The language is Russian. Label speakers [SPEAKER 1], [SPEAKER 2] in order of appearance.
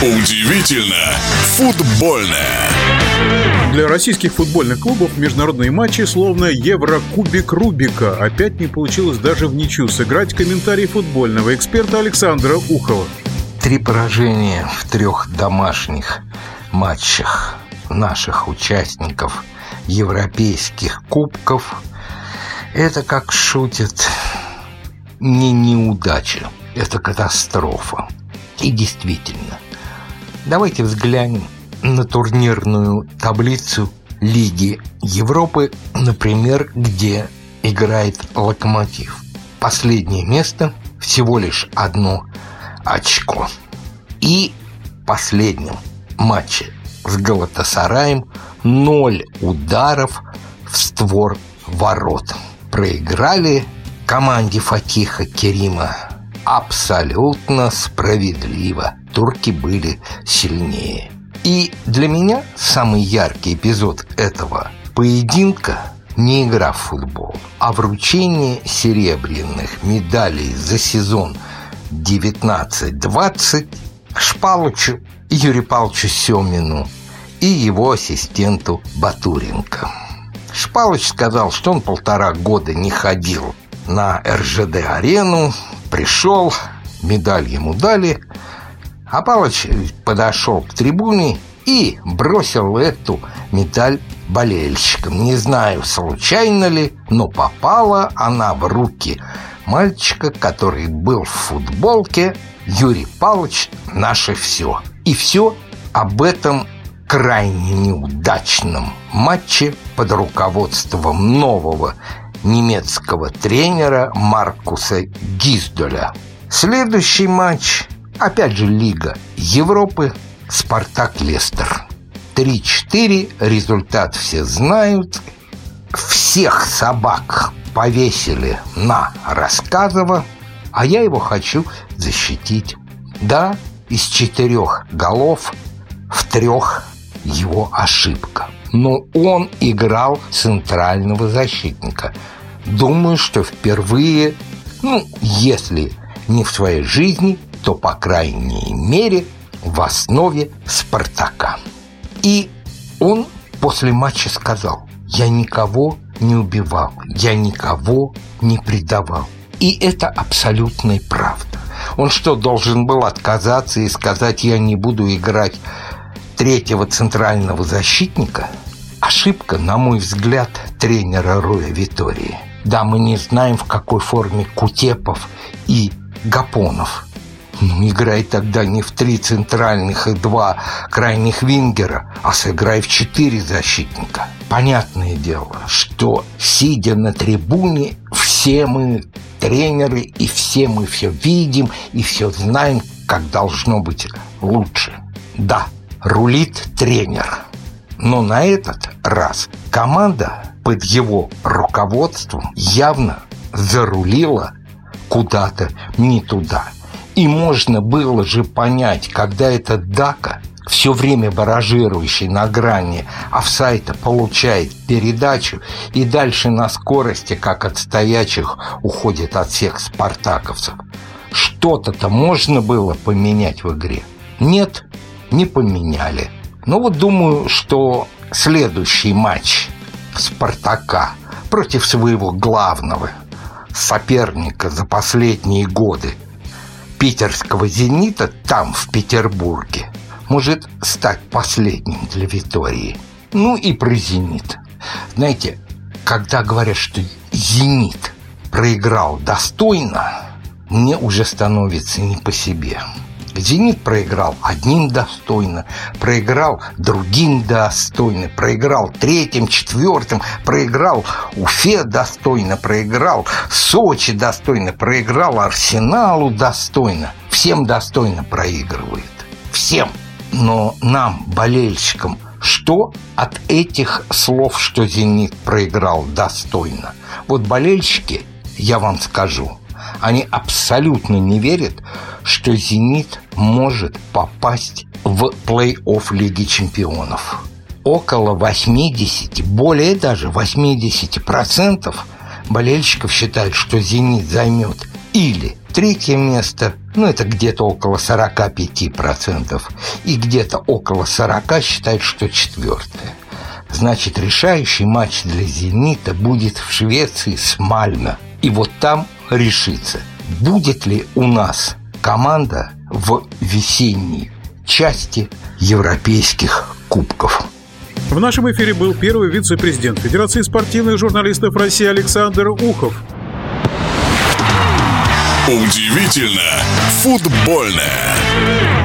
[SPEAKER 1] Удивительно футбольное.
[SPEAKER 2] Для российских футбольных клубов международные матчи словно Еврокубик Рубика. Опять не получилось даже в ничью сыграть комментарий футбольного эксперта Александра Ухова.
[SPEAKER 3] Три поражения в трех домашних матчах наших участников европейских кубков – это, как шутят, не неудача, это катастрофа. И действительно, Давайте взглянем на турнирную таблицу Лиги Европы, например, где играет Локомотив. Последнее место всего лишь одно очко. И в последнем матче с Галатасараем ноль ударов в створ ворот. Проиграли команде Фатиха Керима абсолютно справедливо. Турки были сильнее. И для меня самый яркий эпизод этого поединка не игра в футбол, а вручение серебряных медалей за сезон 19-20 Шпалычу Юрию Павловичу Семину и его ассистенту Батуренко. Шпалыч сказал, что он полтора года не ходил на РЖД-арену, пришел, медаль ему дали, а Палыч подошел к трибуне и бросил эту медаль болельщикам. Не знаю, случайно ли, но попала она в руки мальчика, который был в футболке. Юрий Павлович – наше все. И все об этом крайне неудачном матче под руководством нового немецкого тренера Маркуса Гиздоля. Следующий матч, опять же Лига Европы, Спартак-Лестер. 3-4, результат все знают. Всех собак повесили на Рассказово, а я его хочу защитить. Да, из четырех голов в трех его ошибка но он играл центрального защитника. Думаю, что впервые, ну, если не в своей жизни, то, по крайней мере, в основе «Спартака». И он после матча сказал, я никого не убивал, я никого не предавал. И это абсолютная правда. Он что, должен был отказаться и сказать, я не буду играть третьего центрального защитника – ошибка, на мой взгляд, тренера Роя Витории. Да, мы не знаем, в какой форме Кутепов и Гапонов. Ну, играй тогда не в три центральных и два крайних вингера, а сыграй в четыре защитника. Понятное дело, что, сидя на трибуне, все мы тренеры, и все мы все видим, и все знаем, как должно быть лучше. Да, рулит тренер. Но на этот раз команда под его руководством явно зарулила куда-то не туда. И можно было же понять, когда этот Дака, все время баражирующий на грани офсайта, получает передачу и дальше на скорости, как от стоячих, уходит от всех спартаковцев. Что-то-то можно было поменять в игре? Нет, не поменяли. Но вот думаю, что следующий матч «Спартака» против своего главного соперника за последние годы питерского «Зенита» там, в Петербурге, может стать последним для Витории. Ну и про «Зенит». Знаете, когда говорят, что «Зенит» проиграл достойно, мне уже становится не по себе. «Зенит» проиграл одним достойно, проиграл другим достойно, проиграл третьим, четвертым, проиграл Уфе достойно, проиграл Сочи достойно, проиграл Арсеналу достойно. Всем достойно проигрывает. Всем. Но нам, болельщикам, что от этих слов, что «Зенит» проиграл достойно? Вот болельщики, я вам скажу, они абсолютно не верят, что «Зенит» может попасть в плей-офф Лиги чемпионов. Около 80, более даже 80% болельщиков считают, что «Зенит» займет или третье место, ну это где-то около 45%, и где-то около 40% считают, что четвертое. Значит, решающий матч для «Зенита» будет в Швеции с Мальме. И вот там решится, будет ли у нас команда в весенней части европейских кубков.
[SPEAKER 2] В нашем эфире был первый вице-президент Федерации спортивных журналистов России Александр Ухов.
[SPEAKER 1] Удивительно футбольное.